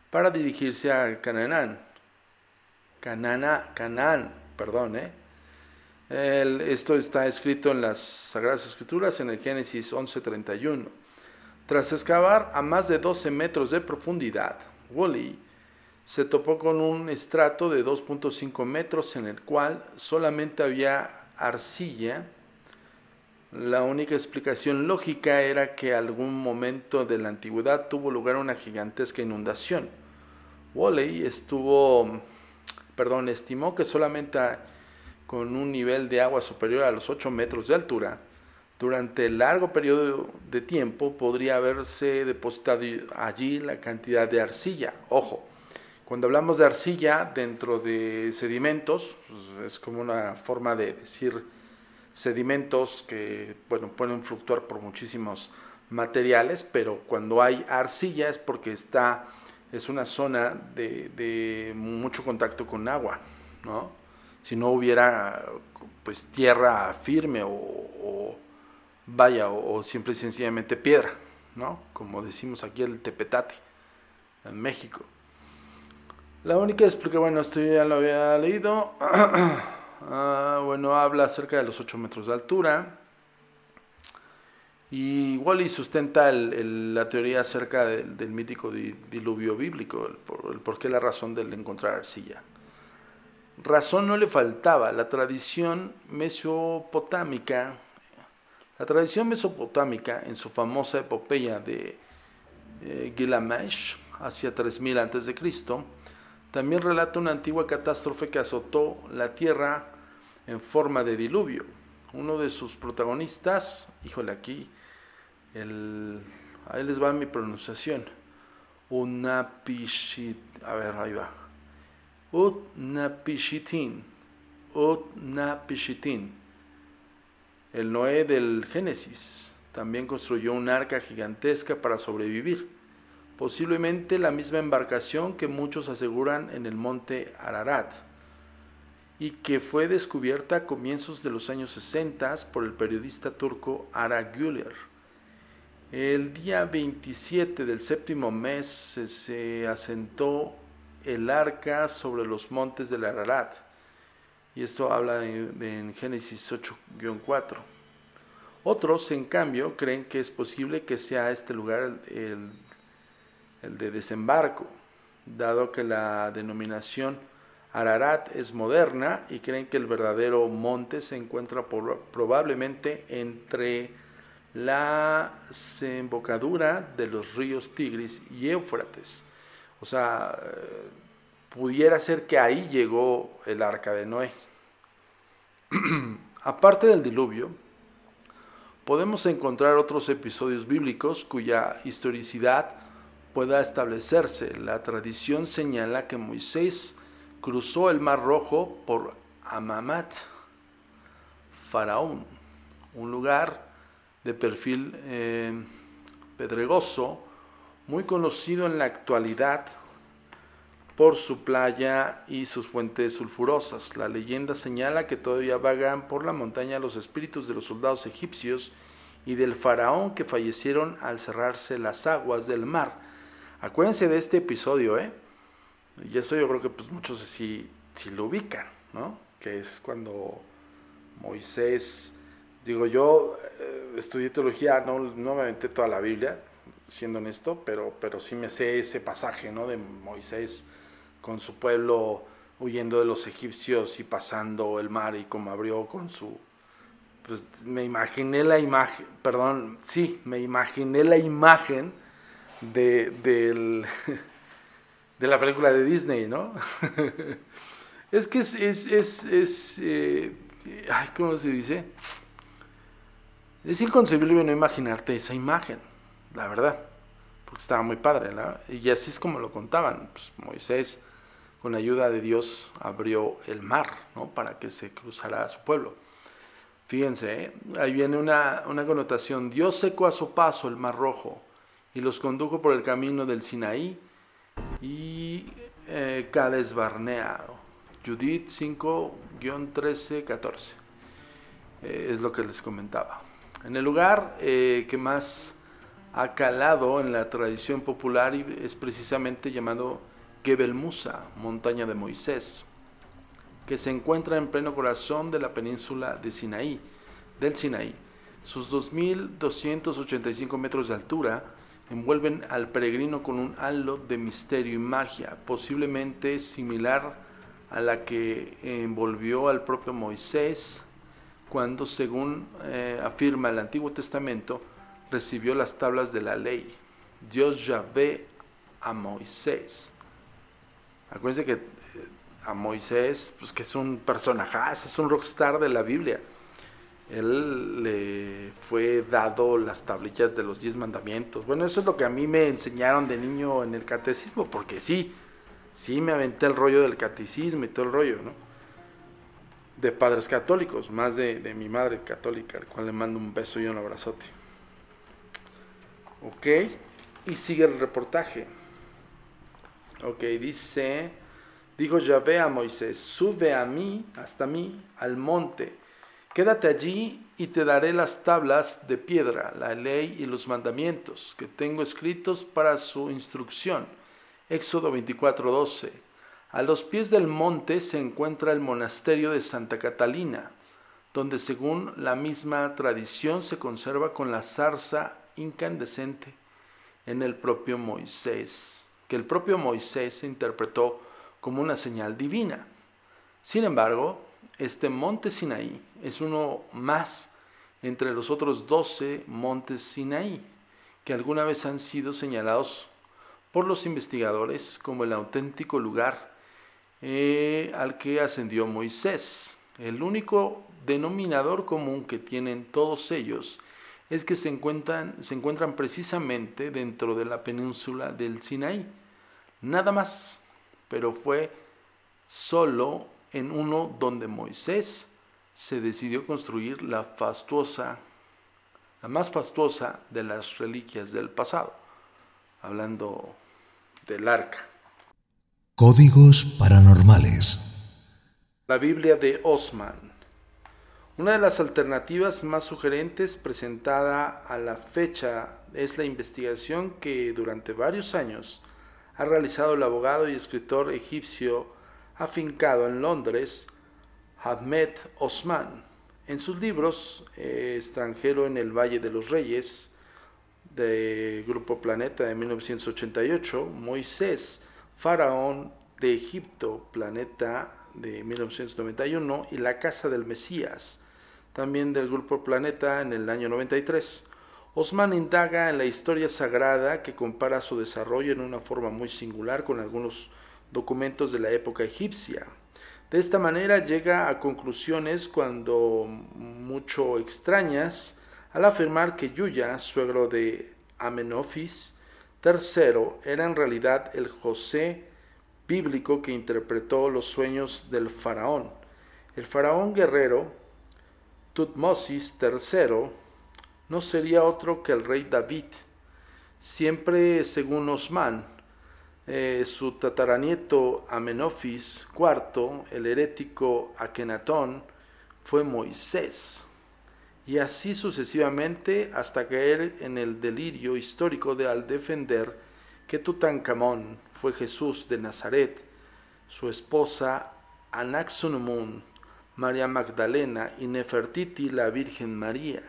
para dirigirse a Canaán. Canana, Canaán, perdón, ¿eh? esto está escrito en las Sagradas Escrituras en el Génesis 11:31. Tras excavar a más de 12 metros de profundidad, Woolley se topó con un estrato de 2.5 metros en el cual solamente había arcilla. La única explicación lógica era que algún momento de la antigüedad tuvo lugar una gigantesca inundación. Woolley estuvo, perdón, estimó que solamente con un nivel de agua superior a los 8 metros de altura, durante el largo periodo de tiempo podría haberse depositado allí la cantidad de arcilla. Ojo, cuando hablamos de arcilla dentro de sedimentos, pues, es como una forma de decir sedimentos que bueno, pueden fluctuar por muchísimos materiales, pero cuando hay arcilla es porque está, es una zona de, mucho contacto con agua, ¿no? Si no hubiera pues tierra firme o, vaya, o, simple y sencillamente piedra, ¿no? Como decimos aquí el tepetate, en México. La única explicación, bueno, esto ya lo había leído. Ah, bueno, habla acerca de los 8 metros de altura. Y Wally sustenta la teoría acerca del, mítico diluvio bíblico, el por, qué la razón del encontrar arcilla. Razón no le faltaba, la tradición mesopotámica, la tradición mesopotámica en su famosa epopeya de eh, Gilgamesh hacia 3000 a.C., también relata una antigua catástrofe que azotó la tierra en forma de diluvio. Uno de sus protagonistas, híjole aquí, el, ahí les va mi pronunciación, Unapishit, a ver, ahí va, Utnapishitin, Utnapishitin, el Noé del Génesis, también construyó un arca gigantesca para sobrevivir posiblemente la misma embarcación que muchos aseguran en el monte Ararat, y que fue descubierta a comienzos de los años 60 por el periodista turco Ara Güler. El día 27 del séptimo mes se, asentó el arca sobre los montes del Ararat, y esto habla en Génesis 8-4. Otros, en cambio, creen que es posible que sea este lugar el el de desembarco, dado que la denominación Ararat es moderna y creen que el verdadero monte se encuentra probablemente entre la desembocadura de los ríos Tigris y Éufrates. O sea, eh, pudiera ser que ahí llegó el arca de Noé. Aparte del diluvio, podemos encontrar otros episodios bíblicos cuya historicidad pueda establecerse. La tradición señala que Moisés cruzó el Mar Rojo por Amamat, Faraón, un lugar de perfil eh, pedregoso, muy conocido en la actualidad por su playa y sus fuentes sulfurosas. La leyenda señala que todavía vagan por la montaña los espíritus de los soldados egipcios y del faraón que fallecieron al cerrarse las aguas del mar. Acuérdense de este episodio, ¿eh? Y eso yo creo que pues muchos sí, lo ubican, ¿no? Que es cuando Moisés, digo yo, eh, estudié teología, no, no me aventé toda la Biblia, siendo honesto, pero, pero sí me sé ese pasaje, ¿no? De Moisés con su pueblo huyendo de los egipcios y pasando el mar y como abrió con su pues me imaginé la imagen, perdón, sí, me imaginé la imagen de, de la película de Disney, ¿no? es que es, es, es, es eh, ¿cómo se dice? Es inconcebible no imaginarte esa imagen, la verdad, porque estaba muy padre, ¿verdad? Y así es como lo contaban, pues Moisés, con ayuda de Dios, abrió el mar, ¿no? Para que se cruzara a su pueblo. Fíjense, ¿eh? ahí viene una, connotación. Dios secó a su paso el mar rojo y los condujo por el camino del Sinaí y eh, Cades Barnea. Judith 5-13, 14. Eh, es lo que les comentaba. En el lugar eh, que más ha calado en la tradición popular es precisamente llamado Gebel Musa, montaña de Moisés que se encuentra en pleno corazón de la península de Sinaí, del Sinaí. Sus 2.285 metros de altura envuelven al peregrino con un halo de misterio y magia, posiblemente similar a la que envolvió al propio Moisés cuando, según eh, afirma el Antiguo Testamento, recibió las tablas de la ley. Dios ya ve a Moisés. Acuérdense que a Moisés, pues que es un personaje, es un rockstar de la Biblia. Él le fue dado las tablillas de los diez mandamientos. Bueno, eso es lo que a mí me enseñaron de niño en el catecismo, porque sí, sí me aventé el rollo del catecismo y todo el rollo, ¿no? De padres católicos, más de, de mi madre católica, al cual le mando un beso y un abrazote. Ok, y sigue el reportaje. Ok, dice Dijo Yahvé a Moisés, sube a mí, hasta mí, al monte, quédate allí y te daré las tablas de piedra, la ley y los mandamientos que tengo escritos para su instrucción. Éxodo 24:12. A los pies del monte se encuentra el monasterio de Santa Catalina, donde según la misma tradición se conserva con la zarza incandescente en el propio Moisés, que el propio Moisés interpretó como una señal divina. Sin embargo, este monte Sinaí es uno más entre los otros doce montes Sinaí, que alguna vez han sido señalados por los investigadores como el auténtico lugar eh, al que ascendió Moisés. El único denominador común que tienen todos ellos es que se encuentran, se encuentran precisamente dentro de la península del Sinaí. Nada más pero fue solo en uno donde Moisés se decidió construir la fastuosa, la más fastuosa de las reliquias del pasado, hablando del arca. Códigos paranormales. La Biblia de Osman. Una de las alternativas más sugerentes presentada a la fecha es la investigación que durante varios años ha realizado el abogado y escritor egipcio afincado en Londres, Ahmed Osman. En sus libros, eh, Extranjero en el Valle de los Reyes, de Grupo Planeta de 1988, Moisés, Faraón de Egipto, Planeta de 1991, y La Casa del Mesías, también del Grupo Planeta en el año 93. Osman indaga en la historia sagrada que compara su desarrollo en una forma muy singular con algunos documentos de la época egipcia. De esta manera llega a conclusiones cuando mucho extrañas al afirmar que Yuya, suegro de Amenofis III, era en realidad el José bíblico que interpretó los sueños del faraón. El faraón guerrero Tutmosis III no sería otro que el rey David. Siempre según Osman, eh, su tataranieto Amenofis IV, el herético Akenatón, fue Moisés. y así sucesivamente hasta caer en el delirio histórico de al defender que Tutankamón fue Jesús de Nazaret, su esposa Anaxunumun, María Magdalena y Nefertiti la Virgen María.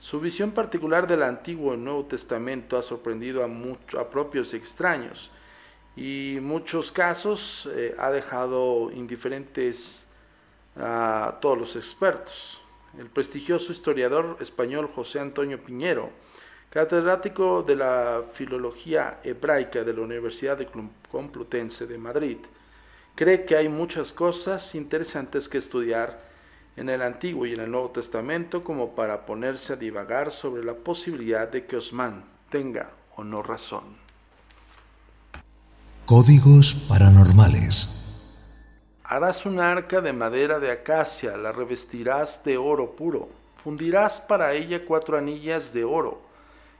Su visión particular del Antiguo y Nuevo Testamento ha sorprendido a, a propios extraños y en muchos casos eh, ha dejado indiferentes a todos los expertos. El prestigioso historiador español José Antonio Piñero, catedrático de la Filología Hebraica de la Universidad Complutense de Madrid, cree que hay muchas cosas interesantes que estudiar en el Antiguo y en el Nuevo Testamento como para ponerse a divagar sobre la posibilidad de que Osman tenga o no razón. Códigos paranormales. Harás un arca de madera de acacia, la revestirás de oro puro, fundirás para ella cuatro anillas de oro,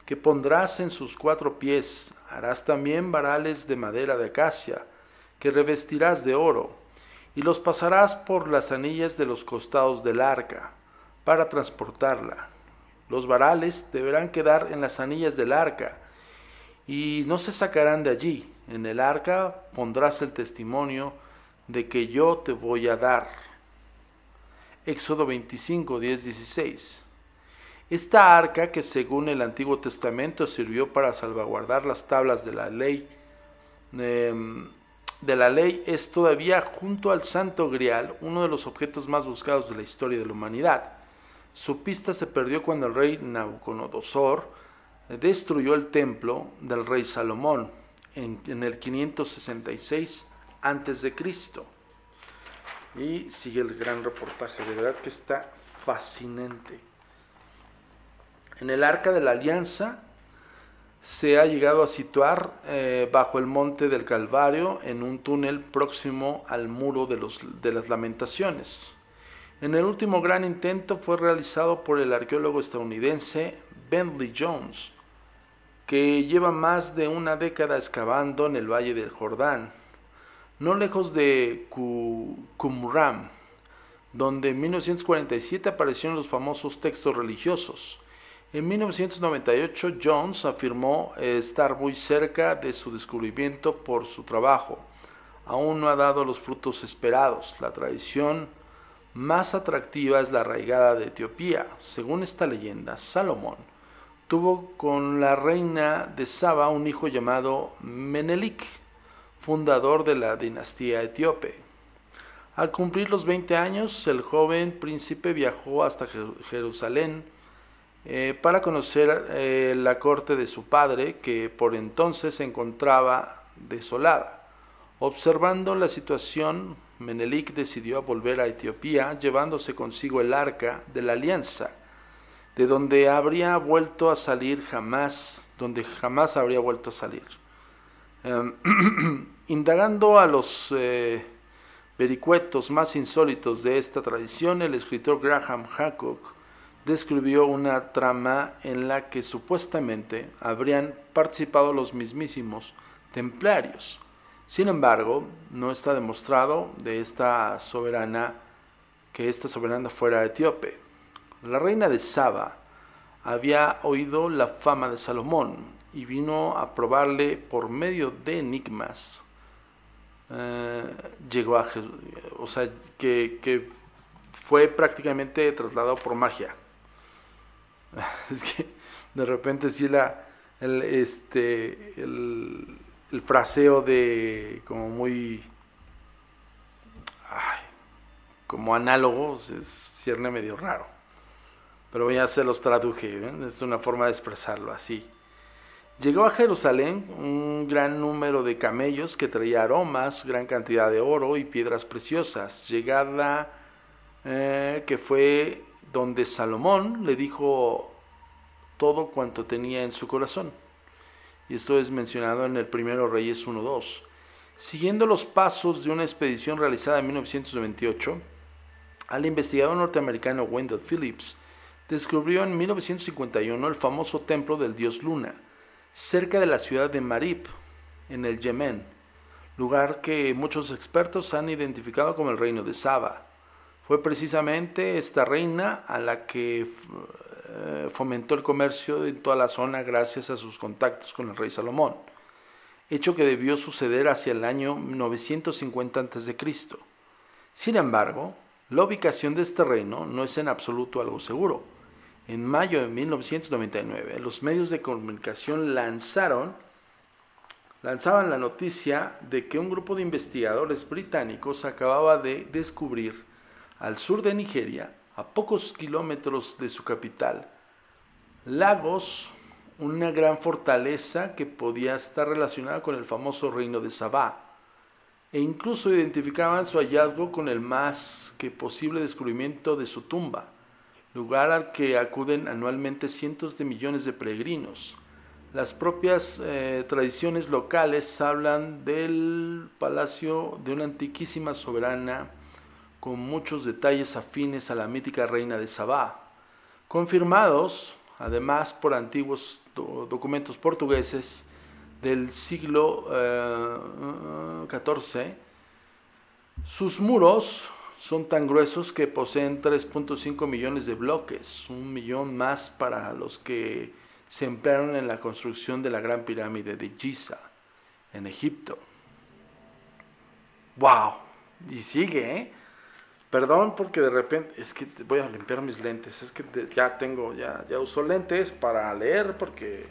que pondrás en sus cuatro pies, harás también varales de madera de acacia, que revestirás de oro, y los pasarás por las anillas de los costados del arca, para transportarla. Los varales deberán quedar en las anillas del arca, y no se sacarán de allí. En el arca pondrás el testimonio, de que yo te voy a dar. Éxodo 25, 10, 16. Esta arca que según el Antiguo Testamento sirvió para salvaguardar las tablas de la ley, em, de la ley es todavía junto al Santo Grial uno de los objetos más buscados de la historia de la humanidad. Su pista se perdió cuando el rey Nabucodonosor destruyó el templo del rey Salomón en, el 566 antes de Cristo. Y sigue el gran reportaje, de verdad que está fascinante. En el Arca de la Alianza se ha llegado a situar eh, bajo el monte del Calvario en un túnel próximo al muro de, los, de las lamentaciones. En el último gran intento fue realizado por el arqueólogo estadounidense Bentley Jones, que lleva más de una década excavando en el Valle del Jordán no lejos de Qumran, donde en 1947 aparecieron los famosos textos religiosos. En 1998 Jones afirmó estar muy cerca de su descubrimiento por su trabajo. Aún no ha dado los frutos esperados. La tradición más atractiva es la arraigada de Etiopía. Según esta leyenda, Salomón tuvo con la reina de Saba un hijo llamado Menelik fundador de la dinastía etíope. Al cumplir los 20 años, el joven príncipe viajó hasta Jerusalén eh, para conocer eh, la corte de su padre, que por entonces se encontraba desolada. Observando la situación, Menelik decidió volver a Etiopía, llevándose consigo el arca de la alianza, de donde habría vuelto a salir jamás, donde jamás habría vuelto a salir. Em, indagando a los eh, vericuetos más insólitos de esta tradición, el escritor Graham Hancock describió una trama en la que supuestamente habrían participado los mismísimos templarios. Sin embargo, no está demostrado de esta soberana que esta soberana fuera etíope. La reina de Saba había oído la fama de Salomón y vino a probarle por medio de enigmas. Eh, llegó a o sea, que, fue prácticamente trasladado por magia. Es que de repente sí la, el, este, el, fraseo de como muy, como análogos es cierne medio raro. Pero ya se los traduje, ¿eh? es una forma de expresarlo así. Llegó a Jerusalén un gran número de camellos que traía aromas, gran cantidad de oro y piedras preciosas, llegada eh, que fue donde Salomón le dijo todo cuanto tenía en su corazón. Y esto es mencionado en el primero Reyes 1.2. Siguiendo los pasos de una expedición realizada en 1998, al investigador norteamericano Wendell Phillips descubrió en 1951 el famoso templo del dios Luna, cerca de la ciudad de Marib, en el Yemen, lugar que muchos expertos han identificado como el reino de Saba. Fue precisamente esta reina a la que eh, fomentó el comercio en toda la zona gracias a sus contactos con el rey Salomón, hecho que debió suceder hacia el año 950 a.C. Sin embargo, la ubicación de este reino no es en absoluto algo seguro. En mayo de 1999, los medios de comunicación lanzaron lanzaban la noticia de que un grupo de investigadores británicos acababa de descubrir al sur de Nigeria, a pocos kilómetros de su capital, Lagos, una gran fortaleza que podía estar relacionada con el famoso reino de Sabá, e incluso identificaban su hallazgo con el más que posible descubrimiento de su tumba, lugar al que acuden anualmente cientos de millones de peregrinos. Las propias eh, tradiciones locales hablan del palacio de una antiquísima soberana con muchos detalles afines a la mítica reina de Sabá, confirmados además por antiguos documentos portugueses del siglo XIV. Eh, Sus muros son tan gruesos que poseen 3.5 millones de bloques, un millón más para los que se emplearon en la construcción de la Gran Pirámide de Giza, en Egipto. ¡Wow! Y sigue, ¿eh? Perdón porque de repente, es que voy a limpiar mis lentes, es que ya tengo, ya, ya uso lentes para leer porque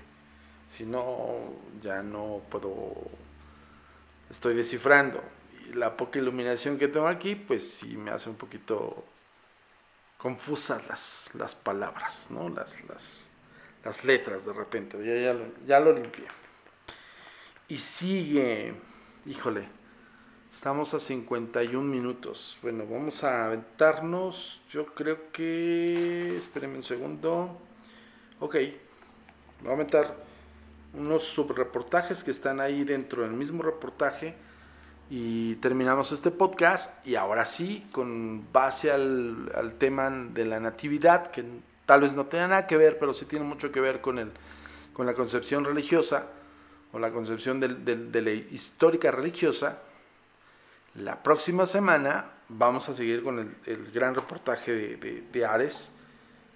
si no, ya no puedo, estoy descifrando. Y la poca iluminación que tengo aquí, pues sí me hace un poquito confusas las, las palabras, ¿no? Las, las, las letras de repente. Ya, ya, ya lo limpié. Y sigue, híjole, estamos a 51 minutos. Bueno, vamos a aventarnos. Yo creo que, espérenme un segundo. Ok, voy a aventar unos subreportajes que están ahí dentro del mismo reportaje. Y terminamos este podcast. Y ahora sí, con base al, tema de la natividad, que tal vez no tenga nada que ver, pero sí tiene mucho que ver con, el, con la concepción religiosa o la concepción de, la histórica religiosa, la próxima semana vamos a seguir con el, gran reportaje de, Ares,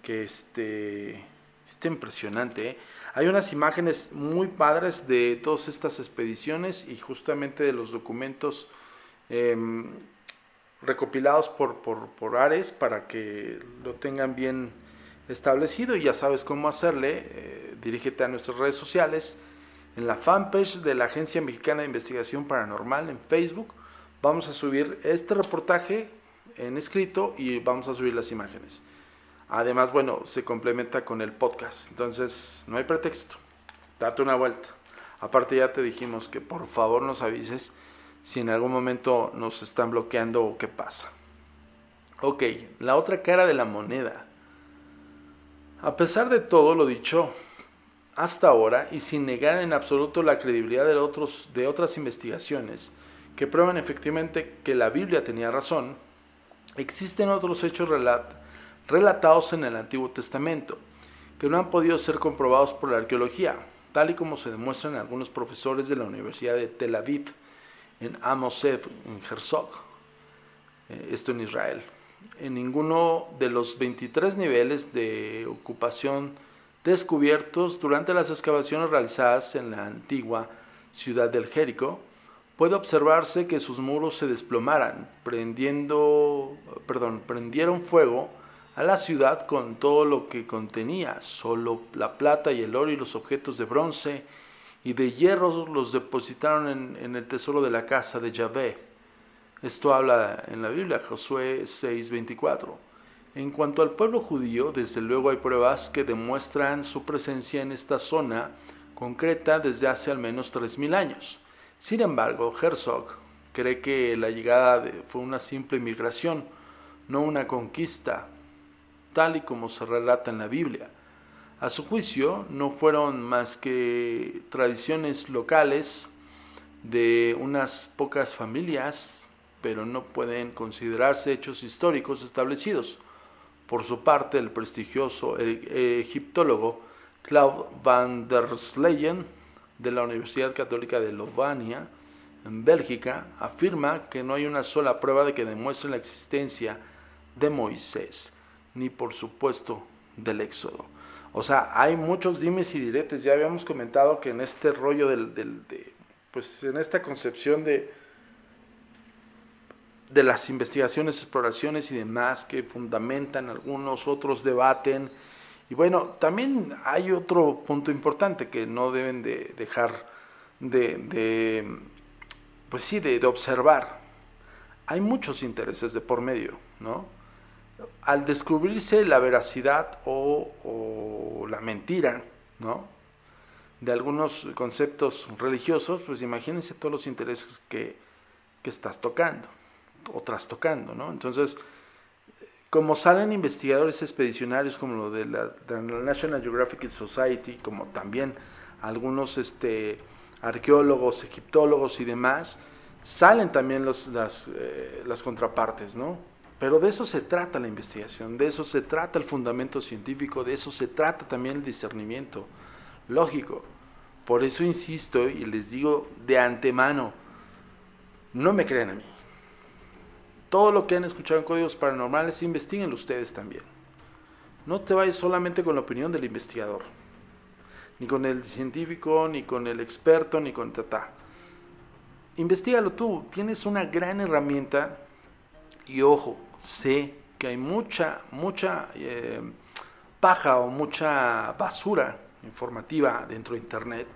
que este, está impresionante. ¿eh? Hay unas imágenes muy padres de todas estas expediciones y justamente de los documentos em, recopilados por, por, por Ares para que lo tengan bien establecido y ya sabes cómo hacerle. Eh, dirígete a nuestras redes sociales, en la fanpage de la Agencia Mexicana de Investigación Paranormal en Facebook. Vamos a subir este reportaje en escrito y vamos a subir las imágenes. Además, bueno, se complementa con el podcast. Entonces, no hay pretexto. Date una vuelta. Aparte ya te dijimos que por favor nos avises si en algún momento nos están bloqueando o qué pasa. Ok, la otra cara de la moneda. A pesar de todo lo dicho hasta ahora y sin negar en absoluto la credibilidad de, otros, de otras investigaciones que prueban efectivamente que la Biblia tenía razón, existen otros hechos relatados en el Antiguo Testamento que no han podido ser comprobados por la arqueología, tal y como se demuestran algunos profesores de la Universidad de Tel Aviv en Amosev, en Herzog, eh, esto en Israel. En ninguno de los 23 niveles de ocupación descubiertos durante las excavaciones realizadas en la antigua ciudad del Jerico, puede observarse que sus muros se desplomaran, prendiendo, perdón, prendieron fuego a la ciudad con todo lo que contenía, solo la plata y el oro y los objetos de bronce y de hierro los depositaron en, el tesoro de la casa de Yahvé esto habla en la Biblia, Josué 6:24. En cuanto al pueblo judío, desde luego hay pruebas que demuestran su presencia en esta zona concreta desde hace al menos 3.000 años. Sin embargo, Herzog cree que la llegada fue una simple migración, no una conquista, tal y como se relata en la Biblia. A su juicio, no fueron más que tradiciones locales de unas pocas familias pero no pueden considerarse hechos históricos establecidos. Por su parte, el prestigioso e-, egiptólogo Claude van der Sleyen de la Universidad Católica de Lovania, en Bélgica, afirma que no hay una sola prueba de que demuestre la existencia de Moisés, ni por supuesto del Éxodo. O sea, hay muchos dimes y diretes. Ya habíamos comentado que en este rollo del, de, pues en esta concepción de, de las investigaciones, exploraciones y demás que fundamentan algunos, otros debaten. Y bueno, también hay otro punto importante que no deben de dejar de, pues sí, de, observar. Hay muchos intereses de por medio, ¿no? al descubrirse la veracidad o, la mentira, ¿no? De algunos conceptos religiosos, pues imagínense todos los intereses que, estás tocando o trastocando, ¿no? Entonces, como salen investigadores expedicionarios como lo de la, National Geographic Society, como también algunos este, arqueólogos, egiptólogos y demás, salen también los, eh, las contrapartes, ¿no? Pero de eso se trata la investigación, de eso se trata el fundamento científico, de eso se trata también el discernimiento lógico. Por eso insisto y les digo de antemano, no me crean a mí. Todo lo que han escuchado en códigos paranormales, investiguenlo ustedes también. No te vayas solamente con la opinión del investigador, ni con el científico, ni con el experto, ni con tata. Investígalo tú, tienes una gran herramienta y ojo, sé que hay mucha, mucha eh, paja o mucha basura informativa dentro de Internet,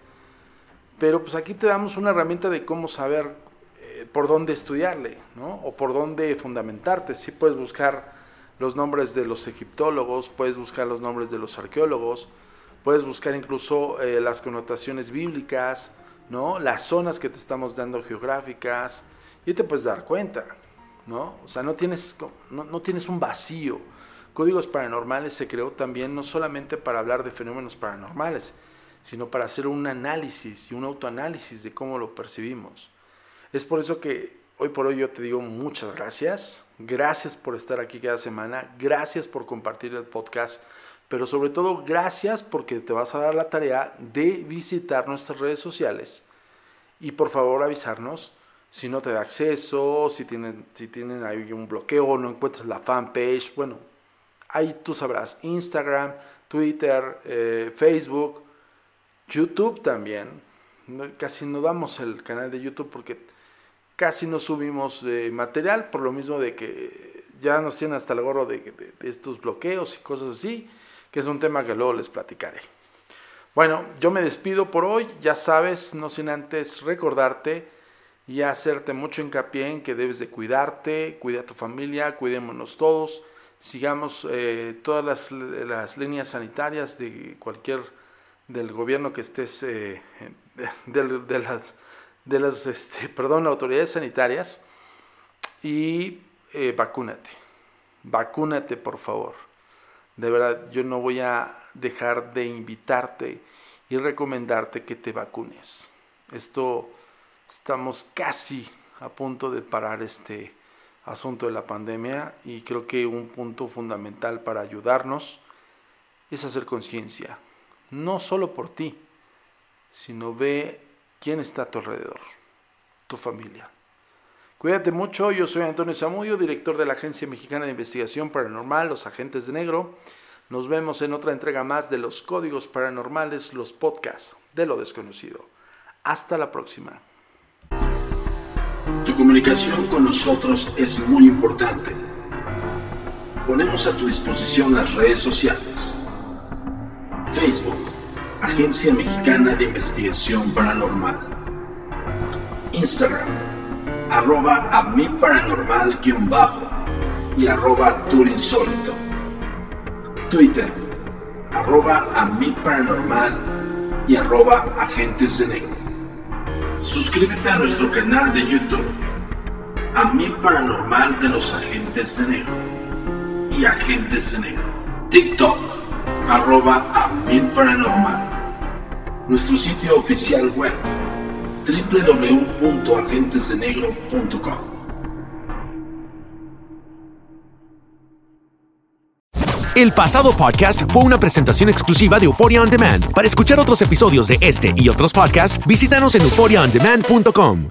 pero pues aquí te damos una herramienta de cómo saber eh, por dónde estudiarle, ¿no? O por dónde fundamentarte. Si puedes buscar los nombres de los egiptólogos, puedes buscar los nombres de los arqueólogos, puedes buscar incluso eh, las connotaciones bíblicas, ¿no? Las zonas que te estamos dando geográficas, y te puedes dar cuenta, ¿no? O sea, no tienes, no, tienes un vacío. Códigos Paranormales se creó también no solamente para hablar de fenómenos paranormales, sino para hacer un análisis y un autoanálisis de cómo lo percibimos. Es por eso que hoy por hoy yo te digo muchas gracias. Gracias por estar aquí cada semana. Gracias por compartir el podcast. Pero sobre todo, gracias porque te vas a dar la tarea de visitar nuestras redes sociales y por favor avisarnos si no te da acceso, si tienen, si tienen ahí un bloqueo, no encuentras la fanpage, bueno, ahí tú sabrás, Instagram, Twitter, eh, Facebook, YouTube también. casi no damos el canal de YouTube porque casi no subimos de material, por lo mismo de que ya nos tienen hasta el gorro de, de estos bloqueos y cosas así, que es un tema que luego les platicaré. Bueno, yo me despido por hoy, ya sabes, no sin antes recordarte y hacerte mucho hincapié en que debes de cuidarte, cuida a tu familia, cuidémonos todos, sigamos eh, todas las, líneas sanitarias de cualquier del gobierno que estés, eh, de, las, de las este, perdón, autoridades sanitarias y eh, vacúnate, vacúnate por favor. De verdad, yo no voy a dejar de invitarte y recomendarte que te vacunes. Esto Estamos casi a punto de parar este asunto de la pandemia y creo que un punto fundamental para ayudarnos es hacer conciencia, no solo por ti, sino ve quién está a tu alrededor, tu familia. Cuídate mucho, yo soy Antonio Zamudio, director de la Agencia Mexicana de Investigación Paranormal, Los Agentes de Negro. Nos vemos en otra entrega más de los Códigos Paranormales, los podcasts de lo desconocido. Hasta la próxima. Tu comunicación con nosotros es muy importante. Ponemos a tu disposición las redes sociales. Facebook, Agencia Mexicana de Investigación Paranormal. Instagram, arroba a mi paranormal guion bajo y arroba turinsólito. Twitter, arroba a mi paranormal y arroba agentes de negro. Suscríbete a nuestro canal de YouTube, a mi paranormal de los agentes de negro y agentes de negro. TikTok, arroba paranormal. Nuestro sitio oficial web, www.agentesdenegro.com. El pasado podcast fue una presentación exclusiva de Euphoria On Demand. Para escuchar otros episodios de este y otros podcasts, visítanos en euphoriaondemand.com.